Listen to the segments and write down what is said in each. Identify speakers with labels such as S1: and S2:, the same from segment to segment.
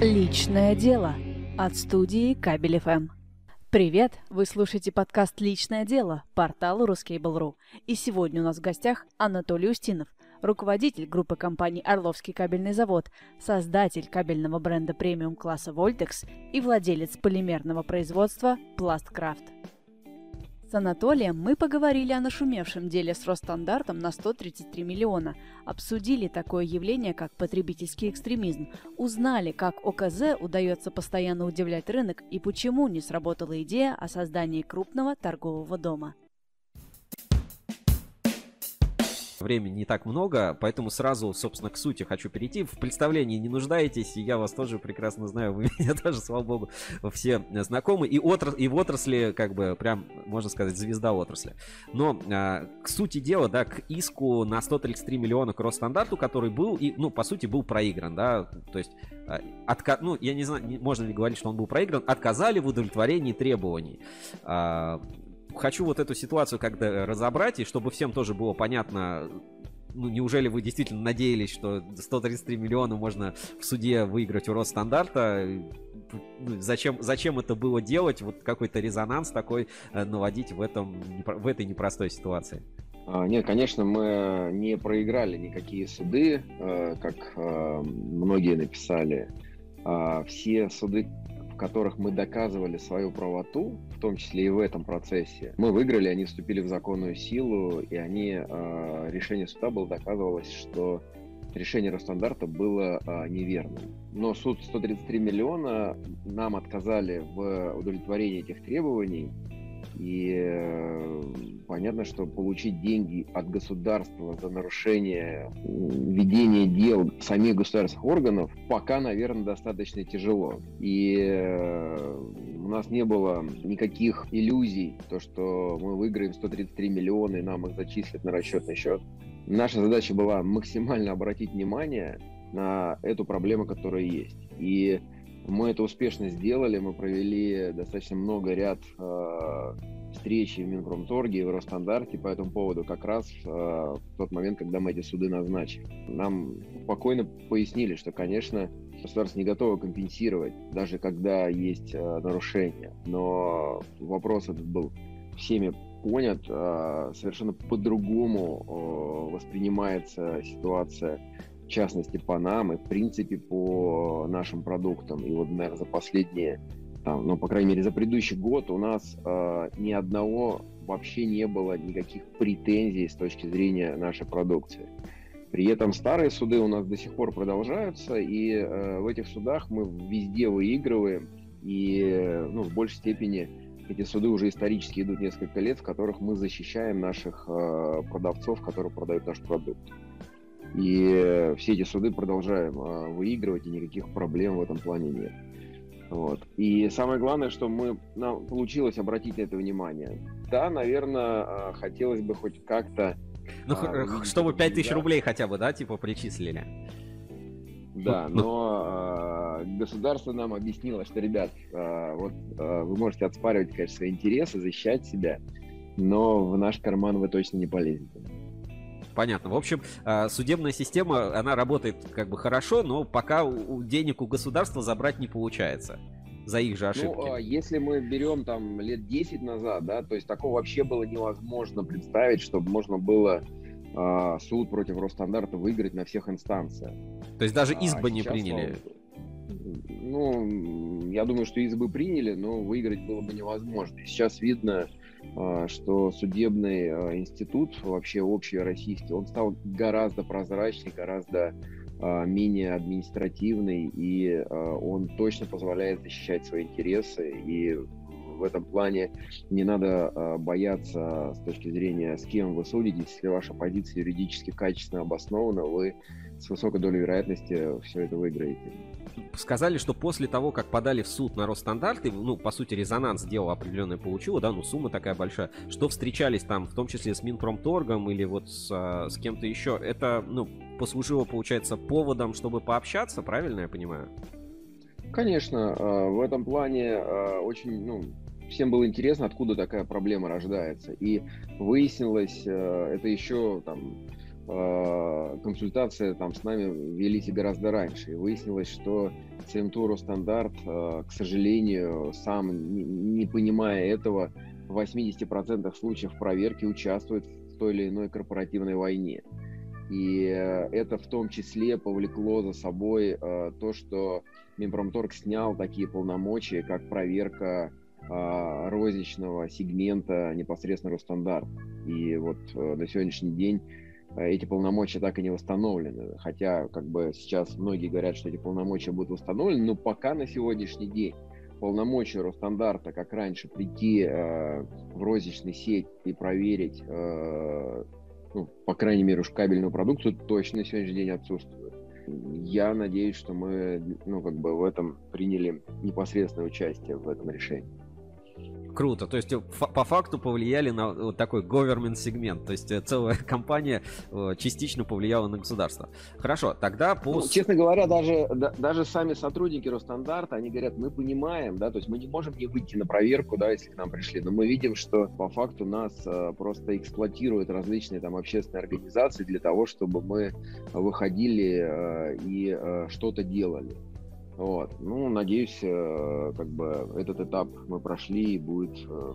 S1: Личное дело от студии Кабель ФМ. Привет! Вы слушаете подкаст «Личное дело» портала Ruskable.ru. И сегодня у нас в гостях Анатолий Устинов, руководитель группы компаний «Орловский кабельный завод», создатель кабельного бренда премиум-класса «Вольтекс» и владелец полимерного производства «Пласткрафт». С Анатолием мы поговорили о нашумевшем деле с Росстандартом на 133 миллиона, обсудили такое явление, как потребительский экстремизм, узнали, как ОКЗ удается постоянно удивлять рынок и почему не сработала идея о создании крупного торгового дома.
S2: Времени не так много, поэтому сразу, собственно, к сути хочу перейти. В представлении не нуждаетесь, и я вас тоже прекрасно знаю, вы меня тоже, слава богу, все знакомы. И, отра... и в отрасли, как бы, прям, можно сказать, звезда отрасли. Но а, к сути дела, да, к иску на 133 миллиона к Росстандарту, который был, и, ну, по сути, был проигран, да, то есть, а, отка... ну, я не знаю, можно ли говорить, что он был проигран, отказали в удовлетворении требований. А, хочу вот эту ситуацию как-то разобрать, и чтобы всем тоже было понятно, ну, неужели вы действительно надеялись, что 133 миллиона можно в суде выиграть у Росстандарта? Ну, зачем, зачем это было делать? Вот какой-то резонанс такой э, наводить в, этом, в этой непростой ситуации?
S3: А, нет, конечно, мы не проиграли никакие суды, э, как э, многие написали. А, все суды, которых мы доказывали свою правоту, в том числе и в этом процессе, мы выиграли, они вступили в законную силу, и они, э, решение суда было доказывалось, что решение Росстандарта было э, неверным. Но суд 133 миллиона нам отказали в удовлетворении этих требований, и э, понятно, что получить деньги от государства за нарушение ведения дел самих государственных органов пока, наверное, достаточно тяжело. И э, у нас не было никаких иллюзий, то, что мы выиграем 133 миллиона и нам их зачислят на расчетный счет. Наша задача была максимально обратить внимание на эту проблему, которая есть. И мы это успешно сделали, мы провели достаточно много ряд э, встреч в Минпромторге и в Росстандарте по этому поводу, как раз э, в тот момент, когда мы эти суды назначили. Нам спокойно пояснили, что, конечно, государство не готово компенсировать, даже когда есть э, нарушения. Но вопрос этот был всеми понят, э, совершенно по-другому э, воспринимается ситуация частности по нам и в принципе по нашим продуктам. И вот, наверное, за последние, там, ну, по крайней мере, за предыдущий год у нас э, ни одного вообще не было никаких претензий с точки зрения нашей продукции. При этом старые суды у нас до сих пор продолжаются, и э, в этих судах мы везде выигрываем, и ну, в большей степени эти суды уже исторически идут несколько лет, в которых мы защищаем наших э, продавцов, которые продают наш продукт. И все эти суды продолжаем а, выигрывать, и никаких проблем в этом плане нет. Вот. И самое главное, что мы, нам получилось обратить на это внимание. Да, наверное, а, хотелось бы хоть как-то...
S2: Ну, а, чтобы 5000 да. рублей хотя бы, да, типа, причислили.
S3: Да, но э, государство нам объяснило, что, ребят, э, вот э, вы можете отспаривать, конечно, свои интересы, защищать себя, но в наш карман вы точно не полезете.
S2: Понятно. В общем, а, судебная система, она работает как бы хорошо, но пока денег у государства забрать не получается за их же ну, ошибки.
S3: Ну, если мы берем там лет 10 назад, да, то есть такого вообще было невозможно представить, чтобы можно было э, суд против Росстандарта выиграть на всех инстанциях.
S2: То есть даже избы а не приняли?
S3: Ну, я думаю, что избы приняли, но выиграть было бы невозможно. Сейчас видно, а, что судебный а, институт, вообще общий российский, он стал гораздо прозрачнее, гораздо а, менее административный, и он точно позволяет защищать свои интересы. И в этом плане не надо бояться с точки зрения, с кем вы судитесь. Если ваша позиция юридически качественно обоснована, вы с высокой долей вероятности все это выиграете
S2: сказали, что после того, как подали в суд на Росстандарты, ну, по сути, резонанс дело определенное получило, да, ну, сумма такая большая, что встречались там, в том числе с Минпромторгом или вот с, а, с кем-то еще, это, ну, послужило, получается, поводом, чтобы пообщаться, правильно я понимаю?
S3: Конечно, а, в этом плане а, очень, ну, всем было интересно, откуда такая проблема рождается. И выяснилось, это еще там консультации там с нами велись и гораздо раньше. И выяснилось, что CM2 Росстандарт, э, к сожалению, сам не, понимая этого, в 80% случаев проверки участвует в той или иной корпоративной войне. И э, это в том числе повлекло за собой э, то, что Минпромторг снял такие полномочия, как проверка э, розничного сегмента непосредственно Росстандарт. И вот э, на сегодняшний день э, эти полномочия так и не восстановлены. Хотя, как бы сейчас многие говорят, что эти полномочия будут восстановлены, но пока на сегодняшний день полномочия Росстандарта, как раньше, прийти э, в розничный сеть и проверить э, ну, по крайней мере, уж кабельную продукцию точно на сегодняшний день отсутствует. Я надеюсь, что мы, ну, как бы в этом приняли непосредственное участие в этом решении.
S2: Круто. То есть по факту повлияли на вот такой government сегмент. То есть э, целая компания э, частично повлияла на государство. Хорошо, тогда по... Ну,
S3: честно говоря, даже, да, даже сами сотрудники Росстандарта, они говорят, мы понимаем, да, то есть мы не можем не выйти на проверку, да, если к нам пришли, но мы видим, что по факту нас э, просто эксплуатируют различные там общественные организации для того, чтобы мы выходили э, и э, что-то делали. Вот. Ну, надеюсь, э, как бы этот этап мы прошли и будет э,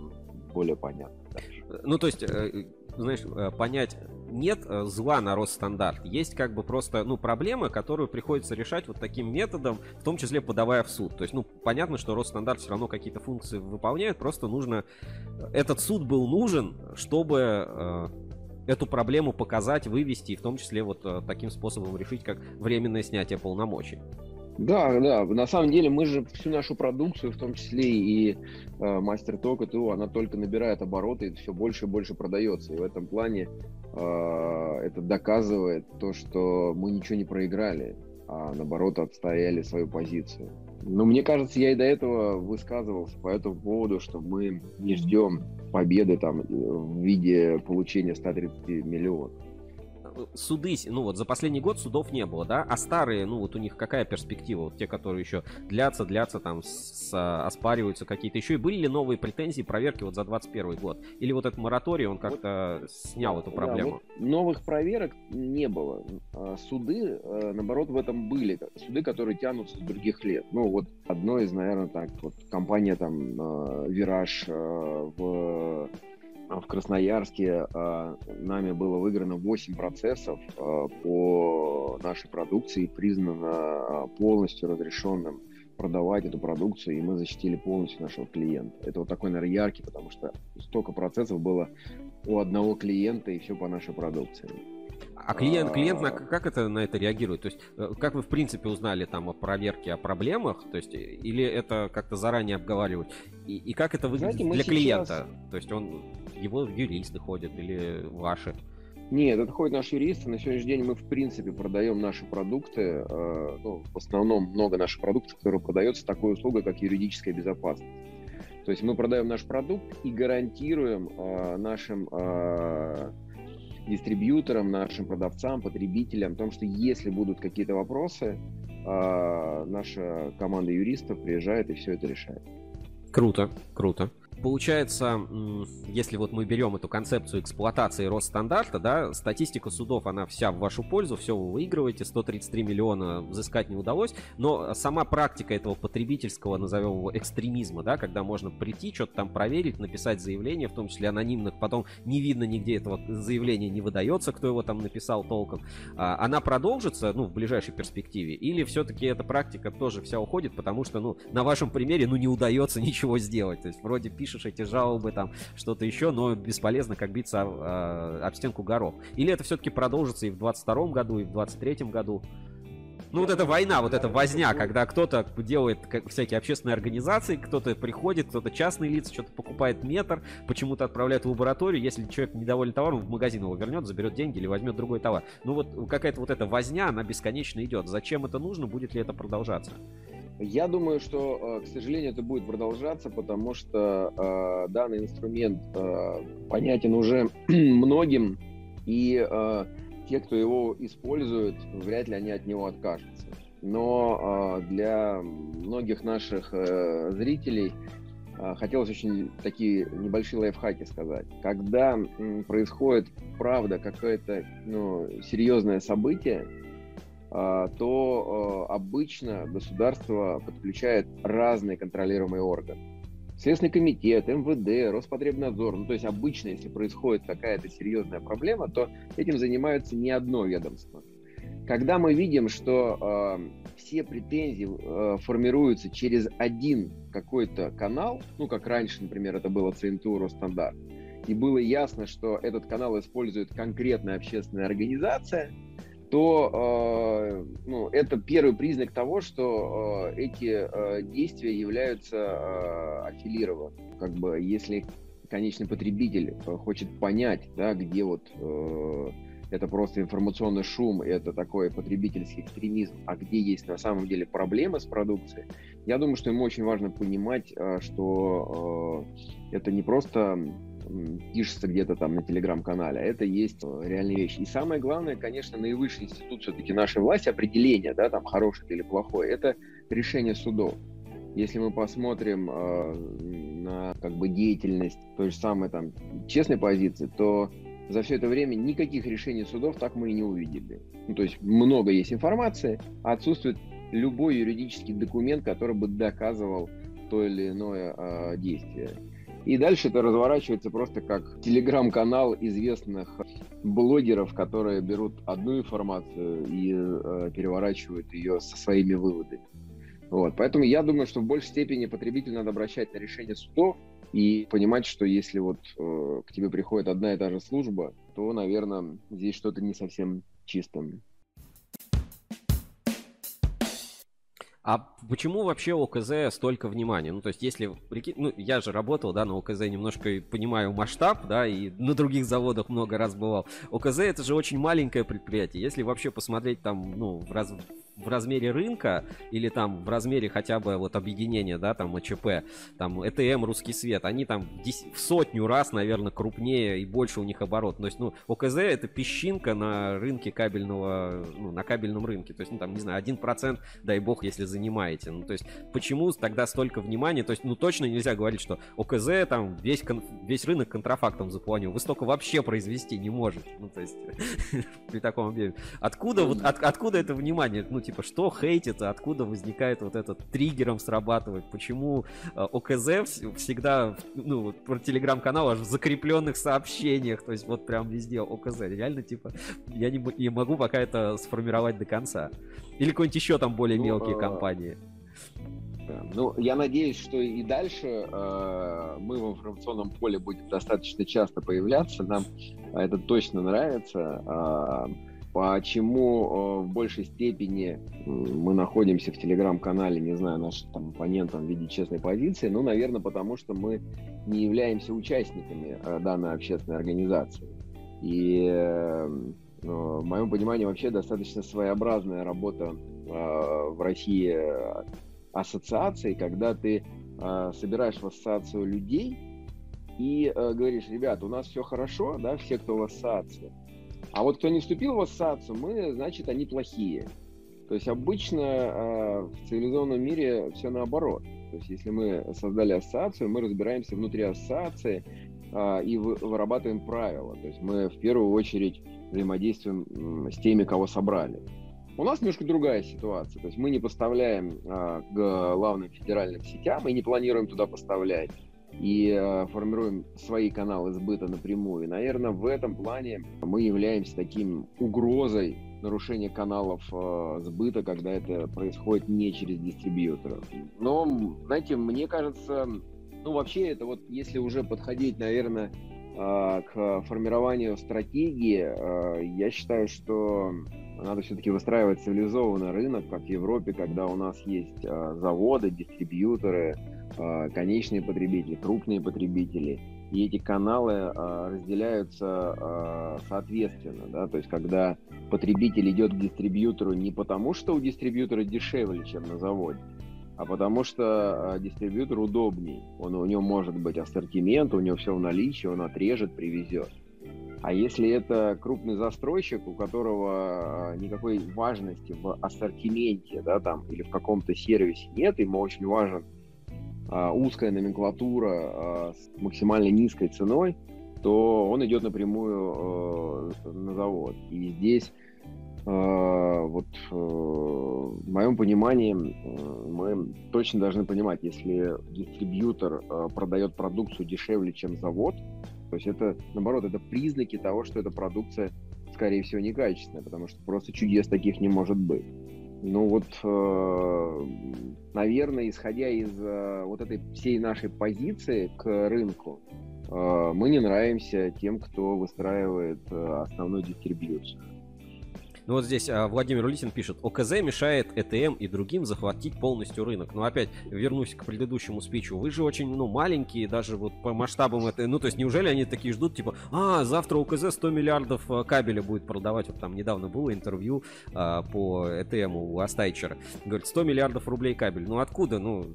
S3: более понятно
S2: дальше. Ну, то есть, э, знаешь, понять, нет зла на Росстандарт. Есть как бы просто, ну, проблемы, которую приходится решать вот таким методом, в том числе подавая в суд. То есть, ну, понятно, что Росстандарт все равно какие-то функции выполняет, просто нужно... Этот суд был нужен, чтобы эту проблему показать, вывести, и в том числе вот таким способом решить, как временное снятие полномочий.
S3: Да, да. На самом деле мы же всю нашу продукцию, в том числе и э, мастер ток и ТУ, она только набирает обороты и все больше и больше продается. И в этом плане э, это доказывает то, что мы ничего не проиграли, а наоборот отстояли свою позицию. Но мне кажется, я и до этого высказывался по этому поводу, что мы не ждем победы там в виде получения 130 миллионов
S2: суды, ну вот за последний год судов не было, да, а старые, ну вот у них какая перспектива, вот те, которые еще длятся, длятся, там, с, оспариваются какие-то, еще и были ли новые претензии, проверки вот за 21 год? Или вот этот мораторий, он как-то вот, снял эту проблему?
S3: Да, вот новых проверок не было. А суды, э, наоборот, в этом были. Суды, которые тянутся с других лет. Ну вот одно из, наверное, так, вот компания там э, Вираж э, в в Красноярске э, нами было выиграно 8 процессов э, по нашей продукции, признано а, полностью разрешенным продавать эту продукцию, и мы защитили полностью нашего клиента. Это вот такой, наверное, яркий, потому что столько процессов было у одного клиента, и все по нашей продукции.
S2: А клиент, клиент на, как это на это реагирует? То есть, э, как вы в принципе узнали там о проверке, о проблемах? То есть, или это как-то заранее обговаривать? И, и как это выглядит Знаете, для сейчас... клиента? То есть, он его юристы ходят или ваши?
S3: Нет, это ходят наши юристы. На сегодняшний день мы, в принципе, продаем наши продукты. Э, ну, в основном много наших продуктов, которые продается такой услугой, как юридическая безопасность. То есть мы продаем наш продукт и гарантируем э, нашим э, дистрибьюторам, нашим продавцам, потребителям, о том, что если будут какие-то вопросы, э, наша команда юристов приезжает и все это решает.
S2: Круто, круто получается, если вот мы берем эту концепцию эксплуатации Росстандарта, да, статистика судов, она вся в вашу пользу, все вы выигрываете, 133 миллиона взыскать не удалось, но сама практика этого потребительского, назовем его, экстремизма, да, когда можно прийти, что-то там проверить, написать заявление, в том числе анонимных, потом не видно нигде этого заявления, не выдается, кто его там написал толком, а, она продолжится, ну, в ближайшей перспективе, или все-таки эта практика тоже вся уходит, потому что, ну, на вашем примере, ну, не удается ничего сделать, то есть вроде пишешь эти жалобы, там что-то еще, но бесполезно, как биться об, об стенку горох. Или это все-таки продолжится и в 22 году, и в 23 году? Ну, вот эта война, вот эта возня, когда кто-то делает всякие общественные организации, кто-то приходит, кто-то частные лица, что-то покупает метр, почему-то отправляет в лабораторию, если человек недоволен товаром, в магазин его вернет, заберет деньги или возьмет другой товар. Ну, вот какая-то вот эта возня, она бесконечно идет. Зачем это нужно, будет ли это продолжаться?
S3: Я думаю, что, э, к сожалению, это будет продолжаться, потому что э, данный инструмент э, понятен уже многим, и э, те, кто его использует, вряд ли они от него откажутся. Но э, для многих наших э, зрителей а, хотелось очень такие небольшие лайфхаки сказать. Когда происходит, правда, какое-то ну, серьезное событие, то обычно государство подключает разные контролируемые органы. Следственный комитет, МВД, Роспотребнадзор. Ну, то есть обычно, если происходит какая-то серьезная проблема, то этим занимается не одно ведомство. Когда мы видим, что э, все претензии э, формируются через один какой-то канал, ну, как раньше, например, это было ЦНТУ, Росстандарт, и было ясно, что этот канал использует конкретная общественная организация, то э, ну, это первый признак того, что э, эти э, действия являются э, аффилированными. Как бы, если конечный потребитель э, хочет понять, да, где вот э, это просто информационный шум, это такой потребительский экстремизм, а где есть на самом деле проблемы с продукцией, я думаю, что ему очень важно понимать, э, что э, это не просто пишется где-то там на телеграм-канале, а это есть э, реальные вещи. И самое главное, конечно, наивысший институт все-таки нашей власти, определение, да, там, хороший или плохой, это решение судов. Если мы посмотрим э, на как бы деятельность той же самой там честной позиции, то за все это время никаких решений судов так мы и не увидели. Ну, то есть много есть информации, а отсутствует любой юридический документ, который бы доказывал то или иное э, действие. И дальше это разворачивается просто как телеграм-канал известных блогеров, которые берут одну информацию и э, переворачивают ее со своими выводами. Вот. Поэтому я думаю, что в большей степени потребителю надо обращать на решение судов и понимать, что если вот э, к тебе приходит одна и та же служба, то, наверное, здесь что-то не совсем чистое.
S2: А почему вообще ОКЗ столько внимания? Ну, то есть, если... Ну, я же работал, да, на ОКЗ немножко понимаю масштаб, да, и на других заводах много раз бывал. ОКЗ это же очень маленькое предприятие. Если вообще посмотреть там, ну, в раз в размере рынка или там в размере хотя бы вот объединения, да, там АЧП, там ЭТМ, Русский Свет, они там в сотню раз, наверное, крупнее и больше у них оборот. То есть, ну, ОКЗ это песчинка на рынке кабельного, ну, на кабельном рынке. То есть, ну, там, не знаю, один процент, дай бог, если занимаете. Ну, то есть, почему тогда столько внимания? То есть, ну, точно нельзя говорить, что ОКЗ там весь, весь рынок контрафактом заполнил. Вы столько вообще произвести не можете. Ну, то есть, при таком объеме. Откуда, вот, от, откуда это внимание? Ну, типа, что хейтит, откуда возникает вот этот триггером срабатывать, почему э, ОКЗ всегда, ну, вот про телеграм-канал аж в закрепленных сообщениях, то есть вот прям везде ОКЗ, реально, типа, я не, не могу пока это сформировать до конца. Или какой-нибудь еще там более ну, мелкие а... компании.
S3: Ну, я надеюсь, что и дальше э, мы в информационном поле будем достаточно часто появляться. Нам это точно нравится. Э, Почему э, в большей степени мы находимся в телеграм-канале, не знаю, нашим там, оппонентам в виде честной позиции? Ну, наверное, потому что мы не являемся участниками э, данной общественной организации. И э, в моем понимании вообще достаточно своеобразная работа в России ассоциации, когда ты собираешь в ассоциацию людей и говоришь, ребят, у нас все хорошо, да, все, кто в ассоциации, а вот кто не вступил в ассоциацию, мы, значит, они плохие. То есть обычно э, в цивилизованном мире все наоборот. То есть если мы создали ассоциацию, мы разбираемся внутри ассоциации э, и вы, вырабатываем правила. То есть мы в первую очередь взаимодействуем с теми, кого собрали. У нас немножко другая ситуация. То есть мы не поставляем э, к главным федеральным сетям и не планируем туда поставлять и э, формируем свои каналы сбыта напрямую. И, наверное, в этом плане мы являемся таким угрозой нарушения каналов э, сбыта, когда это происходит не через дистрибьюторов. Но, знаете, мне кажется, ну вообще это вот если уже подходить, наверное, э, к формированию стратегии, э, я считаю, что надо все-таки выстраивать цивилизованный рынок, как в Европе, когда у нас есть э, заводы, дистрибьюторы, конечные потребители, крупные потребители. И эти каналы а, разделяются а, соответственно, да, то есть когда потребитель идет к дистрибьютору не потому, что у дистрибьютора дешевле, чем на заводе, а потому что дистрибьютор удобней. Он, у него может быть ассортимент, у него все в наличии, он отрежет, привезет. А если это крупный застройщик, у которого никакой важности в ассортименте, да, там, или в каком-то сервисе нет, ему очень важен узкая номенклатура а, с максимально низкой ценой, то он идет напрямую э, на завод. И здесь э, вот э, в моем понимании мы точно должны понимать, если дистрибьютор продает продукцию дешевле, чем завод, то есть это, наоборот, это признаки того, что эта продукция, скорее всего, некачественная, потому что просто чудес таких не может быть. Ну вот, наверное, исходя из вот этой всей нашей позиции к рынку, Э, мы не нравимся тем, кто выстраивает э, основной дистрибьюцию.
S2: Ну вот здесь а, Владимир Улитин пишет, ОКЗ мешает ЭТМ и другим захватить полностью рынок. Но опять вернусь к предыдущему спичу. Вы же очень, ну, маленькие, даже вот по масштабам это, ну, то есть неужели они такие ждут, типа, а, завтра ОКЗ 100 миллиардов а, кабеля будет продавать. Вот там недавно было интервью а, по ЭТМ у Астайчера. Говорит, 100 миллиардов рублей кабель. Ну, откуда? Ну,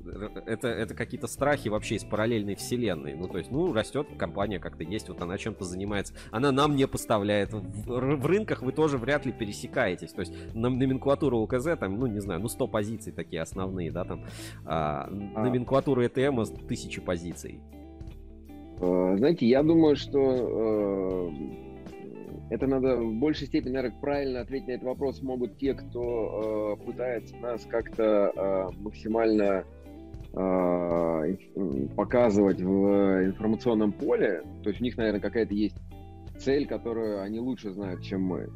S2: это, это какие-то страхи вообще из параллельной вселенной. Ну, то есть, ну, растет компания как-то есть, вот она чем-то занимается. Она нам не поставляет. В, в рынках вы тоже вряд ли пересекаете пересекаетесь. То есть номенклатура УКЗ, там, ну, не знаю, ну, 100 позиций такие основные, да, там. А, а. Номенклатура ЭТМ тысячи позиций.
S3: А, знаете, я думаю, что э, это надо в большей степени, наверное, правильно ответить на этот вопрос могут те, кто э, пытается нас как-то э, максимально э, показывать в информационном поле. То есть у них, наверное, какая-то есть цель, которую они лучше знают, чем мы.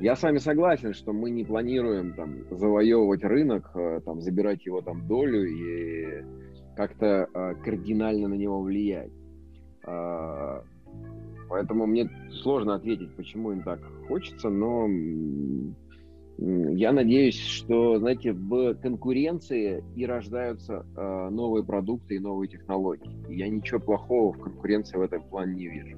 S3: Я с вами согласен, что мы не планируем там завоевывать рынок, э, там забирать его там долю и как-то э, кардинально на него влиять. Э, поэтому мне сложно ответить, почему им так хочется, но я надеюсь, что, знаете, в конкуренции и рождаются э, новые продукты и новые технологии. я ничего плохого в конкуренции в этом плане не вижу.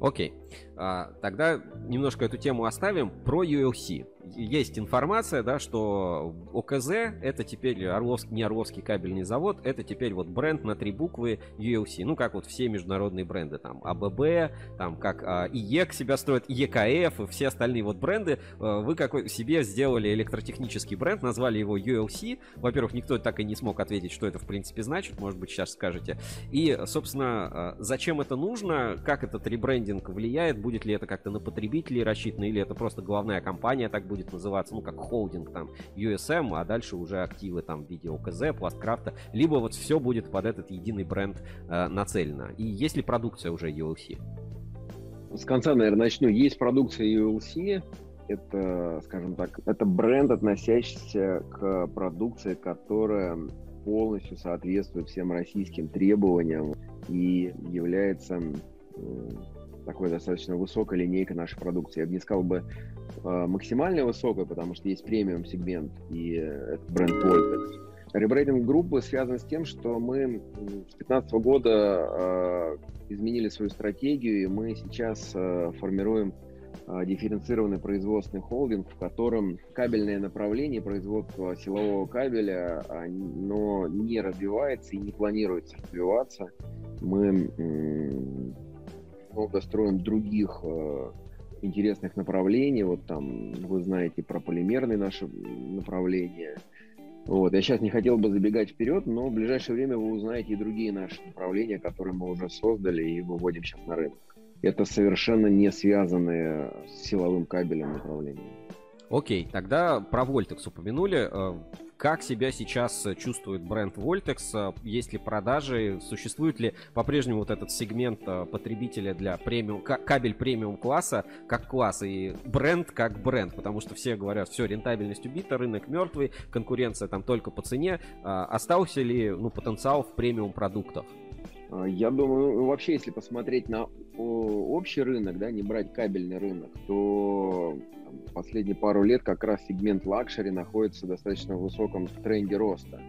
S2: Окей. А, тогда немножко эту тему оставим. Про ULC. Есть информация, да, что ОКЗ это теперь Орловский, не Орловский кабельный завод, это теперь вот бренд на три буквы ULC. Ну, как вот все международные бренды, там, АББ, там, как а, ИЕК себя строит, ЕКФ и все остальные вот бренды. А, вы какой себе сделали электротехнический бренд, назвали его ULC. Во-первых, никто так и не смог ответить, что это в принципе значит, может быть, сейчас скажете. И, собственно, а, зачем это нужно, как этот ребрендинг влияет, будет ли это как-то на потребителей рассчитано, или это просто главная компания так будет называться, ну, как холдинг там USM, а дальше уже активы там в виде ОКЗ, Пласткрафта, либо вот все будет под этот единый бренд э, нацелено. И есть ли продукция уже ULC?
S3: С конца, наверное, начну. Есть продукция ULC, это, скажем так, это бренд, относящийся к продукции, которая полностью соответствует всем российским требованиям и является такой достаточно высокая линейка нашей продукции. Я бы не сказал бы э, максимально высокая, потому что есть премиум сегмент и это бренд Voltex. Ребрейдинг группы связан с тем, что мы с 2015 года э, изменили свою стратегию, и мы сейчас э, формируем э, дифференцированный производственный холдинг, в котором кабельное направление производства силового кабеля, но не развивается и не планируется развиваться. Мы много строим других э, интересных направлений. Вот там вы знаете про полимерные наши направления. Вот. Я сейчас не хотел бы забегать вперед, но в ближайшее время вы узнаете и другие наши направления, которые мы уже создали и выводим сейчас на рынок. Это совершенно не связанные с силовым кабелем направления.
S2: Окей, тогда про Voltex упомянули. Как себя сейчас чувствует бренд Voltex? Есть ли продажи? Существует ли по-прежнему вот этот сегмент э, потребителя для премиум, кабель премиум класса как класс и бренд как бренд? Потому что все говорят, все, рентабельность убита, рынок мертвый, конкуренция там только по цене. А остался ли ну, потенциал в премиум продуктах?
S3: А, я думаю, ну, вообще, если посмотреть на общий рынок, да, не брать кабельный рынок, то последние пару лет как раз сегмент luxury находится в достаточно высоком тренде роста.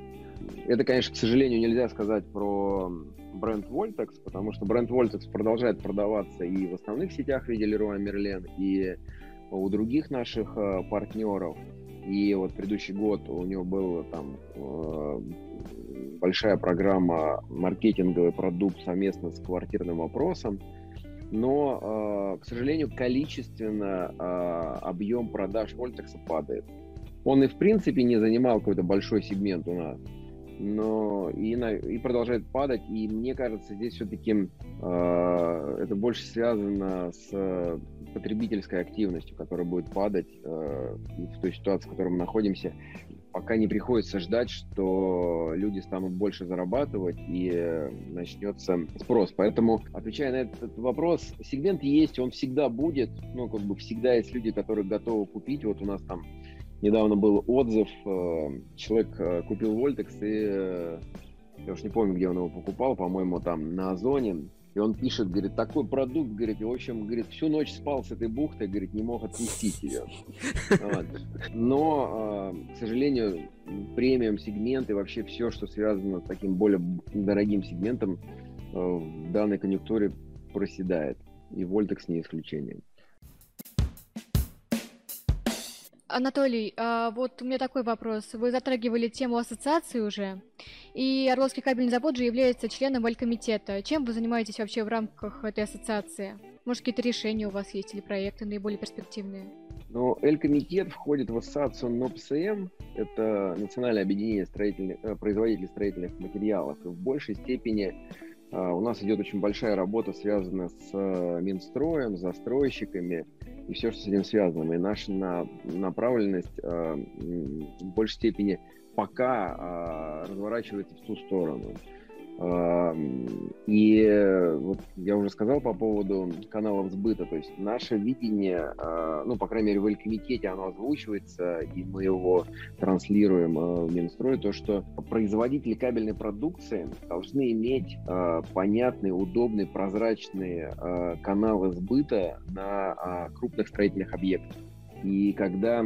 S3: Это, конечно, к сожалению, нельзя сказать про бренд Voltex, потому что бренд Voltex продолжает продаваться и в основных сетях в виде Leroy Merlin, и у других наших э, партнеров. И вот предыдущий год у него был там э, большая программа маркетинговый продукт совместно с квартирным вопросом но, а, к сожалению, количественно а, объем продаж Вольтекса падает. Он и в принципе не занимал какой-то большой сегмент у нас. но и, на, и продолжает падать. И мне кажется, здесь все-таки э, это больше связано с потребительской активностью, которая будет падать э, в той ситуации, в которой мы находимся. Пока не приходится ждать, что люди станут больше зарабатывать и начнется спрос. Поэтому, отвечая на этот вопрос, сегмент есть, он всегда будет. Ну, как бы всегда есть люди, которые готовы купить. Вот у нас там недавно был отзыв, э, человек э, купил Вольтекс и э, я уж не помню, где он его покупал, по-моему, там на Озоне, и он пишет, говорит, такой продукт, говорит, и, в общем, говорит, всю ночь спал с этой бухтой, говорит, не мог отпустить ее. Но, к сожалению, премиум сегмент и вообще все, что связано с таким более дорогим сегментом, в данной конъюнктуре проседает. И Вольтекс не исключение.
S4: Анатолий, а вот у меня такой вопрос. Вы затрагивали тему ассоциации уже, и Орловский кабельный завод же является членом Валькомитета. Чем вы занимаетесь вообще в рамках этой ассоциации? Может, какие-то решения у вас есть или проекты наиболее перспективные?
S3: Ну, Эль-комитет входит в ассоциацию НОПСМ, это Национальное объединение строительных, э, производителей строительных материалов. И в большей степени а, у нас идет очень большая работа, связанная с э, Минстроем, застройщиками и все, что с этим связано. И наша на, направленность а, в большей степени пока а, разворачивается в ту сторону. И вот я уже сказал по поводу каналов сбыта, то есть наше видение, а, ну, по крайней мере, в Эль-комитете оно озвучивается, и мы его транслируем а, в Минстрой, то, что производители кабельной продукции должны иметь а, понятные, удобные, прозрачные каналы сбыта на крупных строительных объектах. И когда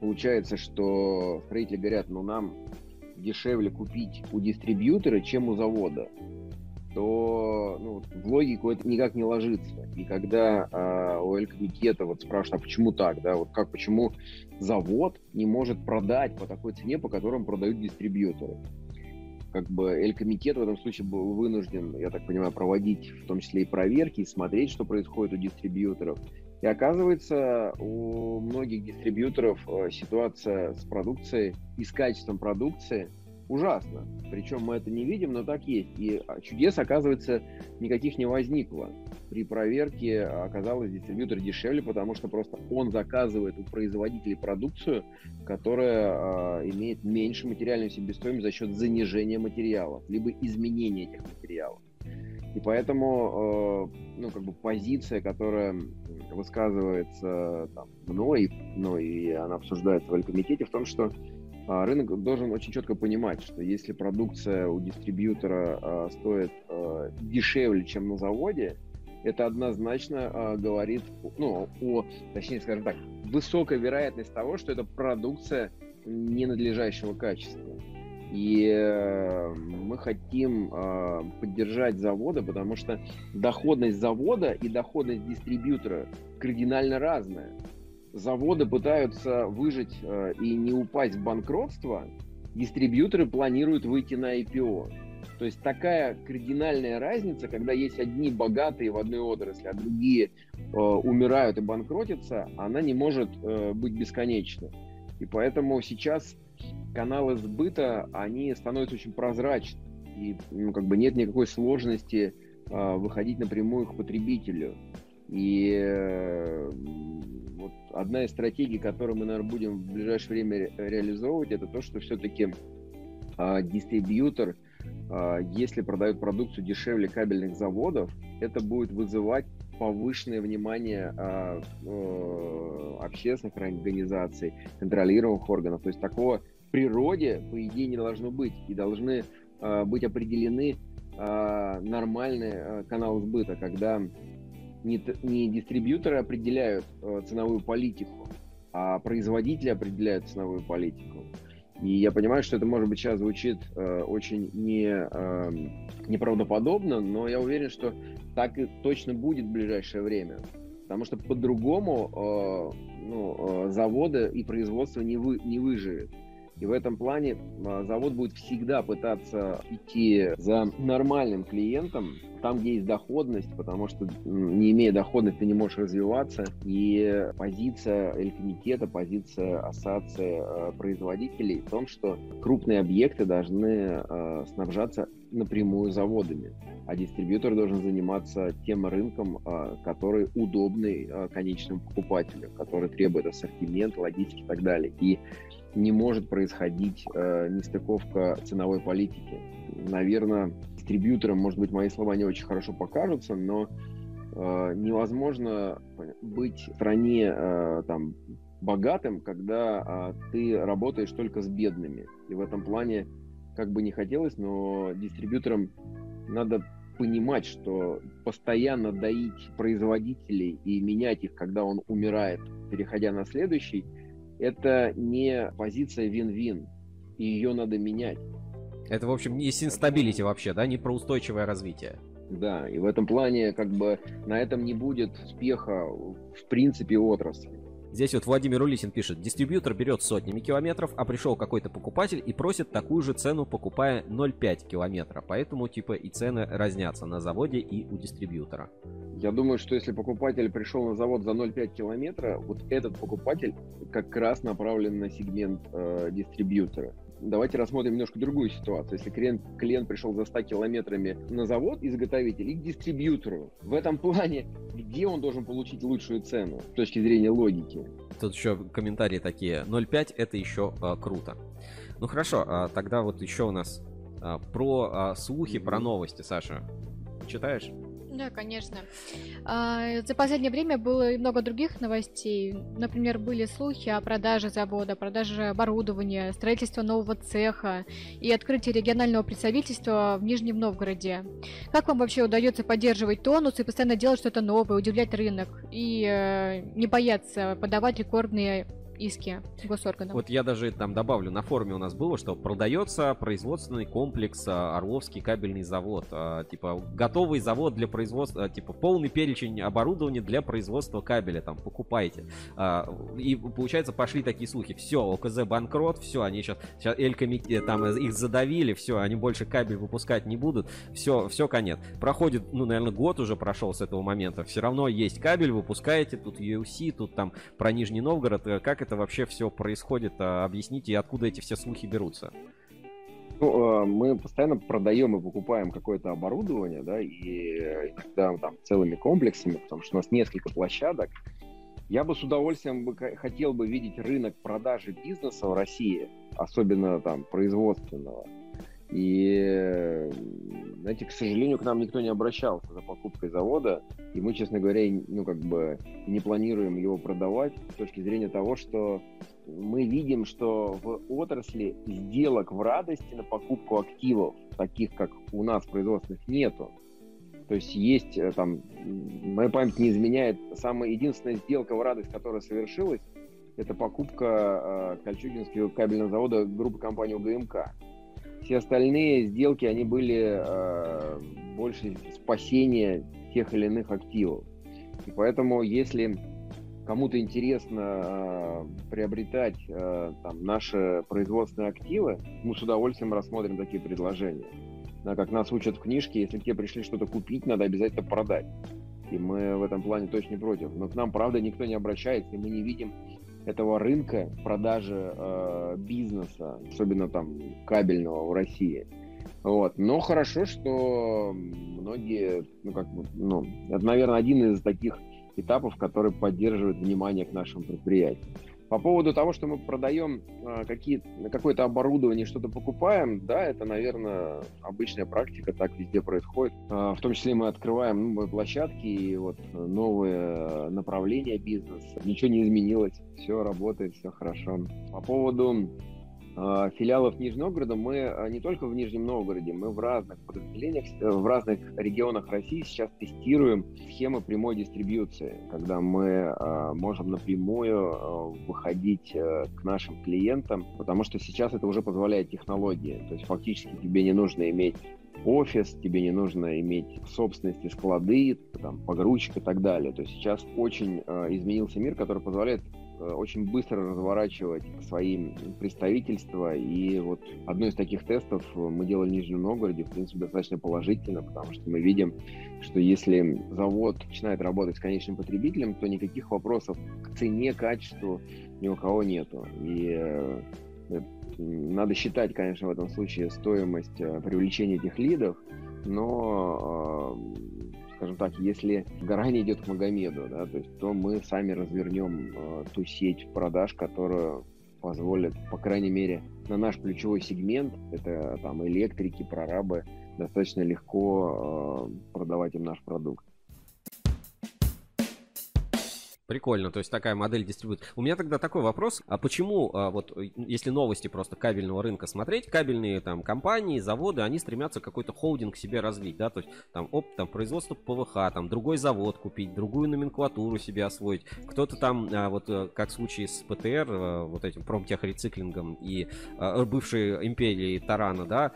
S3: получается, что строители говорят, ну, нам дешевле купить у дистрибьютора, чем у завода, то ну, в логику это никак не ложится. И когда э, у Эль-Комитета вот спрашивают, а почему так, да, вот как, почему завод не может продать по такой цене, по которым продают дистрибьюторы? Как бы Эль-Комитет в этом случае был вынужден, я так понимаю, проводить в том числе и проверки, и смотреть, что происходит у дистрибьюторов. И оказывается, у многих дистрибьюторов э, ситуация с продукцией и с качеством продукции ужасна. Причем мы это не видим, но так есть. И а, чудес, оказывается, никаких не возникло. При проверке оказалось дистрибьютор дешевле, потому что просто он заказывает у производителей продукцию, которая э, имеет меньше материальную себестоимость за счет занижения материалов, либо изменения этих материалов. И поэтому, э, ну, как бы позиция, которая высказывается там, мной, ну, и она обсуждается в Алькомитете, в том, что э, рынок должен очень четко понимать, что если продукция у дистрибьютора э, стоит э, дешевле, чем на заводе, это однозначно э, говорит, ну, о, точнее, скажем так, высокая вероятность того, что это продукция ненадлежащего качества. И э, мы хотим э, поддержать заводы, потому что доходность завода и доходность дистрибьютора кардинально разная. Заводы пытаются выжить э, и не упасть в банкротство, дистрибьюторы планируют выйти на IPO. То есть такая кардинальная разница, когда есть одни богатые в одной отрасли, а другие э, умирают и банкротятся, она не может э, быть бесконечной. И поэтому сейчас каналы сбыта, они становятся очень прозрачны. И ну, как бы нет никакой сложности э, выходить напрямую к потребителю. И э, вот одна из стратегий, которую мы, наверное, будем в ближайшее время ре- реализовывать, это то, что все-таки э, а, дистрибьютор, если продает продукцию дешевле кабельных заводов, это будет вызывать повышенное внимание э, э, общественных организаций, контролируемых органов. То есть такого природе, по идее, не должно быть. И должны э, быть определены нормальные каналы сбыта, когда не, не дистрибьюторы определяют э, ценовую политику, а производители определяют ценовую политику. И я понимаю, что это, может быть, сейчас звучит э, очень не, э, неправдоподобно, но я уверен, что так и точно будет в ближайшее время. Потому что по-другому э, ну, э, заводы и производство не, вы, не выживет. И в этом плане а, завод будет всегда пытаться идти за нормальным клиентом, там, где есть доходность, потому что не имея доходности, ты не можешь развиваться. И позиция Эль-комитета, позиция ассоциации э, производителей в том, что крупные объекты должны э, снабжаться напрямую заводами, а дистрибьютор должен заниматься тем рынком, э, который удобный конечным покупателям, который требует ассортимент, логистики и так далее. И не может происходить нестыковка ценовой политики. Наверное, дистрибьютором, может быть, мои слова не очень хорошо покажутся, но невозможно быть в стране там богатым, когда ты работаешь только с бедными. И в этом плане, как бы не хотелось, но дистрибьюторам надо понимать, что постоянно доить производителей и менять их, когда он умирает, переходя на следующий, это не позиция вин-вин, и ее надо менять.
S2: Это, в общем, не sustainability вообще, да, не про устойчивое развитие.
S3: Да, и в этом плане как бы на этом не будет успеха в принципе отрасли.
S2: Здесь вот Владимир Улисин пишет, дистрибьютор берет сотнями километров, а пришел какой-то покупатель и просит такую же цену, покупая 0,5 километра. Поэтому типа и цены разнятся на заводе и у дистрибьютора.
S3: Я думаю, что если покупатель пришел на завод за 0,5 километра, вот этот покупатель как раз направлен на сегмент э, дистрибьютора давайте рассмотрим немножко другую ситуацию. Если клиент, клиент пришел за 100 километрами на завод, изготовитель, и к дистрибьютору, в этом плане, где он должен получить лучшую цену с точки зрения логики?
S2: Тут еще комментарии такие. 0,5 это еще а, круто. Ну хорошо, а, тогда вот еще у нас а, про а, слухи, про новости, Саша. Читаешь?
S4: Да, конечно. А, за последнее время было и много других новостей. Например, были слухи о продаже завода, продаже оборудования, строительство нового цеха и открытии регионального представительства в Нижнем Новгороде. Как вам вообще удается поддерживать тонус и постоянно делать что-то новое, удивлять рынок и э, не бояться подавать рекордные иски госорганов.
S2: Вот я даже там добавлю, на форуме у нас было, что продается производственный комплекс а, Орловский кабельный завод. А, типа готовый завод для производства, а, типа полный перечень оборудования для производства кабеля, там покупайте. И получается пошли такие слухи, все, ОКЗ банкрот, все, они сейчас, сейчас Эль там их задавили, все, они больше кабель выпускать не будут, все, все конец. Проходит, ну, наверное, год уже прошел с этого момента, все равно есть кабель, выпускаете, тут UFC, тут там про Нижний Новгород, э, как это вообще все происходит? А, объясните, откуда эти все слухи берутся?
S3: Ну, а, мы постоянно продаем и покупаем какое-то оборудование, да, и иногда там целыми комплексами, потому что у нас несколько площадок. Я бы с удовольствием бы хотел бы видеть рынок продажи бизнеса в России, особенно там производственного. И, знаете, к сожалению, к нам никто не обращался за покупкой завода, и мы, честно говоря, ну, как бы не планируем его продавать с точки зрения того, что мы видим, что в отрасли сделок в радости на покупку активов, таких как у нас производственных, нету. То есть есть э, там, моя память не изменяет, самая единственная сделка в радость, которая совершилась, это покупка э, Кольчугинского кабельного завода группы компании УГМК. Все остальные сделки, они были э, больше спасения тех или иных активов. И поэтому, если кому-то интересно э, приобретать э, там, наши производственные активы, мы с удовольствием рассмотрим такие предложения. Да, как нас учат в книжке, если тебе пришли что-то купить, надо обязательно продать. И мы в этом плане точно не против. Но к нам, правда, никто не обращается, и мы не видим этого рынка продажи э, бизнеса, особенно там кабельного в России. Вот. Но хорошо, что многие, ну как бы, ну, это, наверное, один из таких этапов, который поддерживает внимание к нашим предприятиям. По поводу того, что мы продаем э, какие, какое-то оборудование, что-то покупаем, да, это, наверное, обычная практика, так везде происходит. Э, в том числе мы открываем новые площадки и вот новые направления бизнеса. Ничего не изменилось, все работает, все хорошо. По поводу а, филиалов Нижнего Новгорода мы а, не только в Нижнем Новгороде, мы в разных подразделениях, э, в разных регионах России сейчас тестируем схемы прямой дистрибьюции, когда мы а, можем напрямую выходить э, к нашим клиентам, потому что сейчас это уже позволяет технологии. То есть фактически тебе не нужно иметь офис, тебе не нужно иметь в собственности склады, там, погрузчик и так далее. То есть сейчас очень э, изменился мир, который позволяет очень быстро разворачивать свои представительства. И вот одно из таких тестов мы делали в Нижнем Новгороде, в принципе, достаточно положительно, потому что мы видим, что если завод начинает работать с конечным потребителем, то никаких вопросов к цене, качеству ни у кого нету. И э, надо считать, конечно, в этом случае стоимость привлечения этих лидов, но скажем так, если гора не идет к Магомеду, да, то есть, то мы сами развернем э, ту сеть продаж, которая позволит, по крайней мере, на наш ключевой сегмент, это там электрики, прорабы, достаточно легко э, продавать им наш продукт.
S2: Прикольно, то есть такая модель дистрибуции. У меня тогда такой вопрос, а почему, а, вот если новости просто кабельного рынка смотреть, кабельные там компании, заводы, они стремятся какой-то холдинг себе развить, да, то есть там, оп, там производство ПВХ, там другой завод купить, другую номенклатуру себе освоить, кто-то там, а, вот э, как в случае с ПТР, а, вот этим промтехрециклингом и бывшей империей Тарана, да,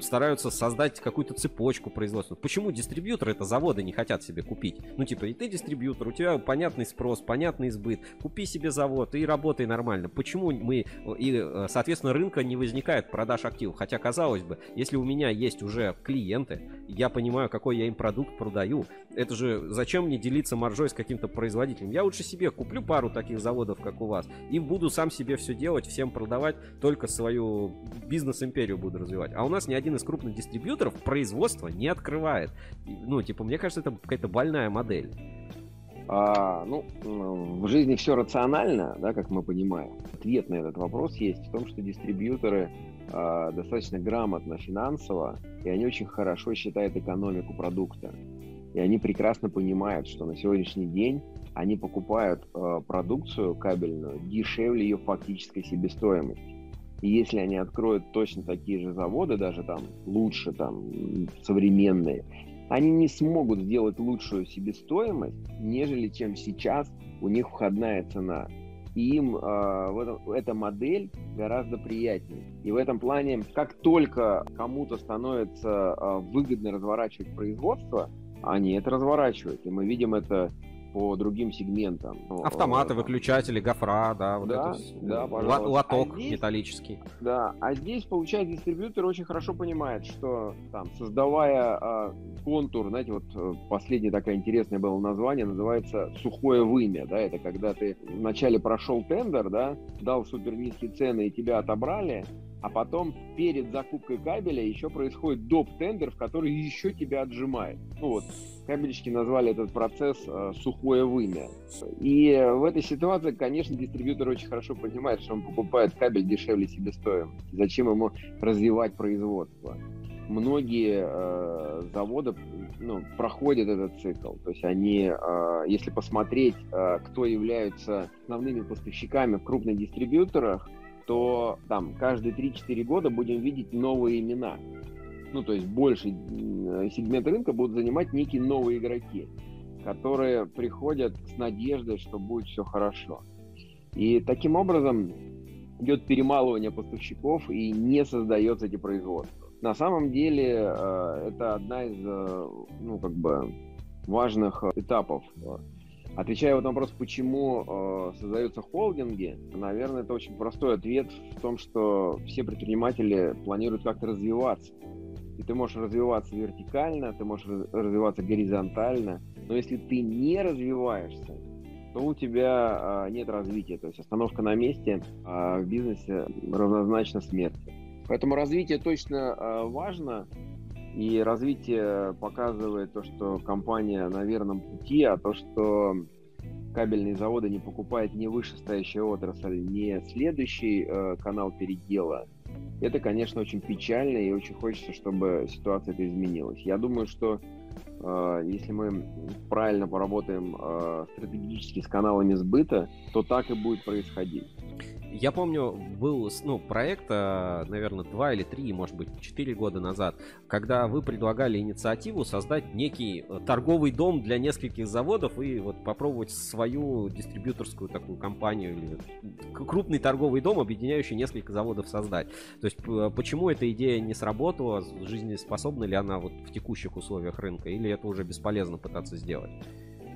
S2: стараются создать какую-то цепочку производства. Почему дистрибьюторы это заводы не хотят себе купить? Ну, типа, и ты дистрибьютор, у тебя понятный спрос, спрос, понятный избыт, купи себе завод и работай нормально. Почему мы, и, э, соответственно, рынка не возникает продаж активов? Хотя, казалось бы, если у меня есть уже клиенты, я понимаю, какой я им продукт продаю, это же зачем мне делиться маржой с каким-то производителем? Я лучше себе куплю пару таких заводов, как у вас, и буду сам себе все делать, всем продавать, только свою бизнес-империю буду развивать. А у нас ни один из крупных дистрибьюторов производство не открывает. Ну, типа, мне кажется, это какая-то больная модель.
S3: А, ну, в жизни все рационально, да, как мы понимаем. Ответ на этот вопрос есть в том, что дистрибьюторы а, достаточно грамотно финансово, и они очень хорошо считают экономику продукта. И они прекрасно понимают, что на сегодняшний день они покупают э, продукцию кабельную дешевле ее фактической себестоимости. И если они откроют точно такие же заводы, даже там лучше, там современные, они не смогут сделать лучшую себестоимость, нежели чем сейчас у них входная цена. И им э, в этом, эта модель гораздо приятнее. И в этом плане, как только кому-то становится э, выгодно разворачивать производство, они это разворачивают. И мы видим это по другим сегментам.
S2: Автоматы, э, выключатели, гофра, да, вот
S3: да,
S2: это
S3: да,
S2: лоток а здесь, металлический.
S3: Да, а здесь, получается, дистрибьютор очень хорошо понимает, что там, создавая а, контур, знаете, вот э, последнее такое интересное было название, называется сухое вымя, да, это когда ты вначале прошел тендер, да, дал супер низкие цены и тебя отобрали, а потом перед закупкой кабеля еще происходит доп. тендер, в который еще тебя отжимает. Ну вот, кабельщики назвали этот процесс э, сухое вымя. И в этой ситуации, конечно, дистрибьютор очень хорошо понимает, что он покупает кабель дешевле себестоимости. Зачем ему развивать производство? Многие э, заводы ну, проходят этот цикл. То есть они, э, если посмотреть, э, кто являются основными поставщиками в крупных дистрибьюторах, то там каждые 3-4 года будем видеть новые имена. Ну, то есть больше сегмент рынка будут занимать некие новые игроки, которые приходят с надеждой, что будет все хорошо. И таким образом идет перемалывание поставщиков и не создается эти производства. На самом деле э, это одна из э, ну, как бы важных этапов Отвечая вот на вопрос, почему э, создаются холдинги, наверное, это очень простой ответ в том, что все предприниматели планируют как-то развиваться. И ты можешь развиваться вертикально, ты можешь развиваться горизонтально, но если ты не развиваешься, то у тебя э, нет развития. То есть остановка на месте э, в бизнесе равнозначно смерти. Поэтому развитие точно э, важно, и развитие показывает то, что компания на верном пути, а то, что кабельные заводы не покупают не вышестоящая отрасль, не следующий э, канал передела, это, конечно, очень печально и очень хочется, чтобы ситуация это изменилась. Я думаю, что э, если мы правильно поработаем э, стратегически с каналами сбыта, то так и будет происходить.
S2: Я помню, был ну, проект, э, наверное, два или три, может быть, четыре года назад, когда вы предлагали инициативу создать некий э, торговый дом для нескольких заводов и вот попробовать свою дистрибьюторскую такую компанию или крупный торговый дом, объединяющий несколько заводов создать. То есть почему эта идея не сработала, жизнеспособна ли она вот в текущих условиях рынка, или это уже бесполезно пытаться сделать?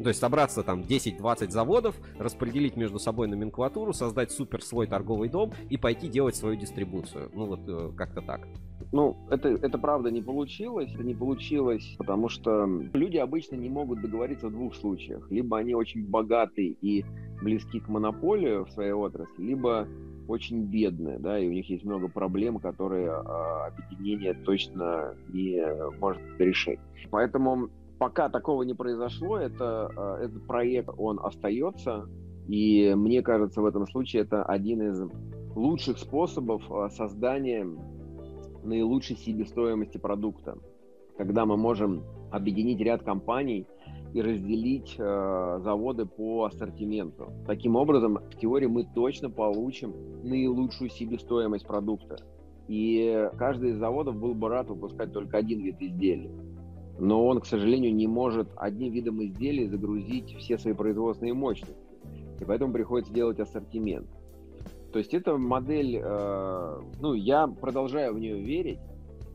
S2: То есть собраться там 10-20 заводов, распределить между собой номенклатуру, создать супер свой торговый дом и пойти делать свою дистрибуцию. Ну вот э, как-то так.
S3: Ну, это, это правда не получилось. Это не получилось, потому что люди обычно не могут договориться в двух случаях. Либо они очень богаты и близки к монополию в своей отрасли, либо очень бедные, да, и у них есть много проблем, которые э, объединение точно не может решить. Поэтому пока такого не произошло, это, э, этот проект, он остается, и мне кажется, в этом случае это один из лучших способов э, создания наилучшей себестоимости продукта, когда мы можем объединить ряд компаний и разделить э, заводы по ассортименту. Таким образом, в теории мы точно получим наилучшую себестоимость продукта. И каждый из заводов был бы рад выпускать только один вид изделия. Но он, к сожалению, не может одним видом изделий загрузить все свои производственные мощности. И поэтому приходится делать ассортимент. То есть эта модель, э, ну, я продолжаю в нее верить,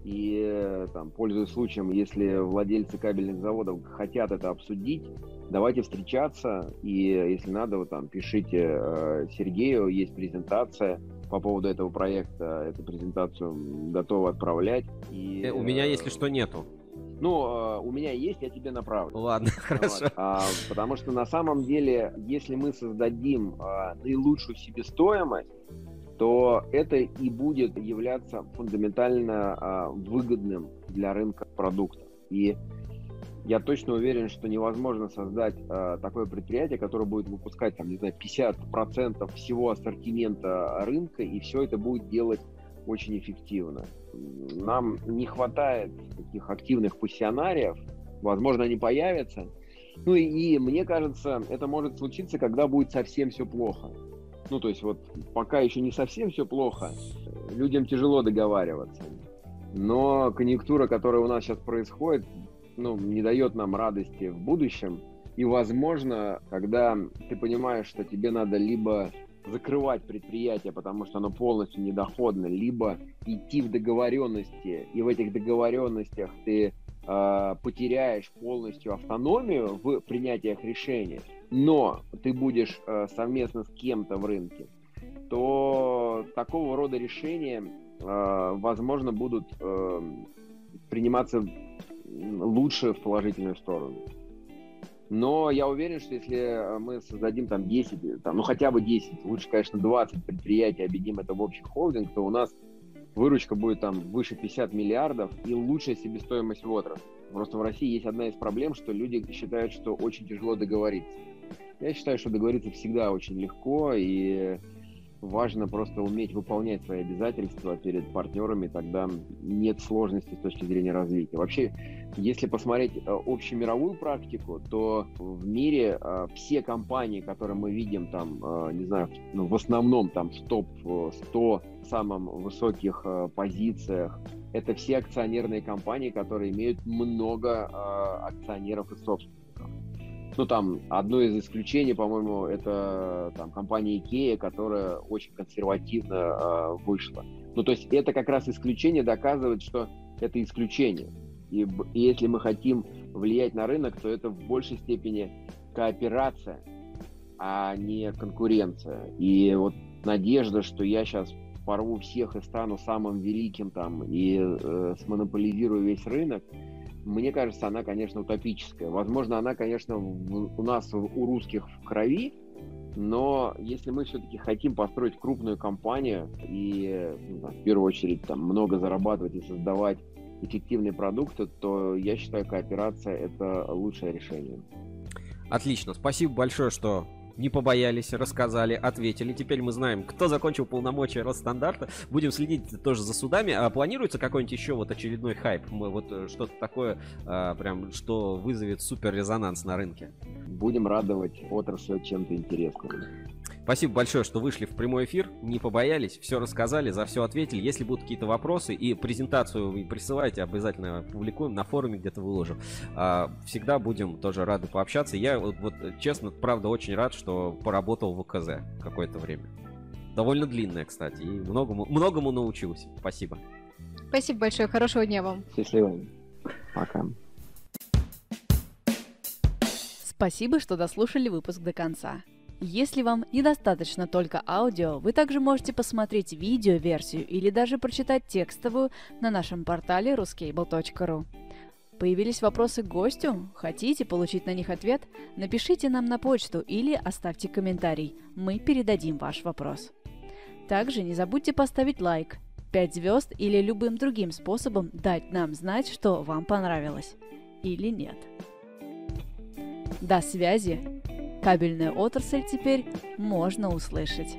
S3: и, э, там, пользуясь случаем, если владельцы кабельных заводов хотят это обсудить, давайте встречаться, и если надо, вот, там, пишите э, Сергею, есть презентация по поводу этого проекта, эту презентацию готовы отправлять.
S2: И, э, У меня, если что, нету.
S3: Ну, э, у меня есть, я тебе направлю.
S2: Ладно, хорошо. Вот.
S3: А, потому что на самом деле, если мы создадим а, наилучшую себестоимость, то это и будет являться фундаментально а, выгодным для рынка продукта. И я точно уверен, что невозможно создать а, такое предприятие, которое будет выпускать, там, не знаю, 50% всего ассортимента рынка, и все это будет делать очень эффективно. Нам не хватает таких активных пассионариев, возможно, они появятся. Ну и, и мне кажется, это может случиться, когда будет совсем все плохо. Ну, то есть вот пока еще не совсем все плохо, людям тяжело договариваться. Но конъюнктура, которая у нас сейчас происходит, ну, не дает нам радости в будущем. И, возможно, когда ты понимаешь, что тебе надо либо закрывать предприятие, потому что оно полностью недоходно, либо идти в договоренности, и в этих договоренностях ты э, потеряешь полностью автономию в принятиях решений, но ты будешь э, совместно с кем-то в рынке, то такого рода решения, э, возможно, будут э, приниматься лучше в положительную сторону. Но я уверен, что если э, мы создадим там 10, там, ну хотя бы 10, лучше, конечно, 20 предприятий, объединим это в общий холдинг, то у нас выручка будет там выше 50 миллиардов и лучшая себестоимость в отрасли. Просто в России есть одна из проблем, что люди считают, что очень тяжело договориться. Я считаю, что договориться всегда очень легко, и важно просто уметь выполнять свои обязательства перед партнерами, тогда нет сложности с точки зрения развития. Вообще, если посмотреть э, общемировую практику, то в мире э, все компании, которые мы видим там, э, не знаю, ну, в основном там в топ-100 самых высоких позициях, это все акционерные компании, которые имеют много акционеров и собственников. Ну, там, одно из исключений, по-моему, это там компания IKEA, которая очень консервативно э, вышла. Ну, то есть это как раз исключение доказывает, что это исключение. И, и если мы хотим влиять на рынок, то это в большей степени кооперация, а не конкуренция. И вот надежда, что я сейчас порву всех и стану самым великим там и э, смонополизирую весь рынок, мне кажется, она, конечно, утопическая. Возможно, она, конечно, у нас, у русских в крови, но если мы все-таки хотим построить крупную компанию и, ну, в первую очередь, там, много зарабатывать и создавать эффективные продукты, то я считаю, кооперация – это лучшее решение.
S2: Отлично. Спасибо большое, что не побоялись, рассказали, ответили. Теперь мы знаем, кто закончил полномочия Росстандарта. Будем следить тоже за судами. А планируется какой-нибудь еще вот очередной хайп? Мы вот э, что-то такое, а, прям, что вызовет супер резонанс на рынке?
S3: Будем радовать отрасль чем-то интересным.
S2: Спасибо большое, что вышли в прямой эфир, не побоялись, все рассказали, за все ответили. Если будут какие-то вопросы и презентацию вы присылайте, обязательно публикуем, на форуме где-то выложим. А, всегда будем тоже рады пообщаться. Я вот, вот честно, правда, очень рад, что поработал в КЗ какое-то время. Довольно длинное, кстати, и многому, многому научился. Спасибо.
S4: Спасибо большое, хорошего дня вам.
S3: Счастливо. Пока.
S1: Спасибо, что дослушали выпуск до конца. Если вам недостаточно только аудио, вы также можете посмотреть видео-версию или даже прочитать текстовую на нашем портале ruscable.ru. Появились вопросы к гостю? Хотите получить на них ответ? Напишите нам на почту или оставьте комментарий. Мы передадим ваш вопрос. Также не забудьте поставить лайк, 5 звезд или любым другим способом дать нам знать, что вам понравилось. Или нет. До связи! Кабельная отрасль теперь можно услышать.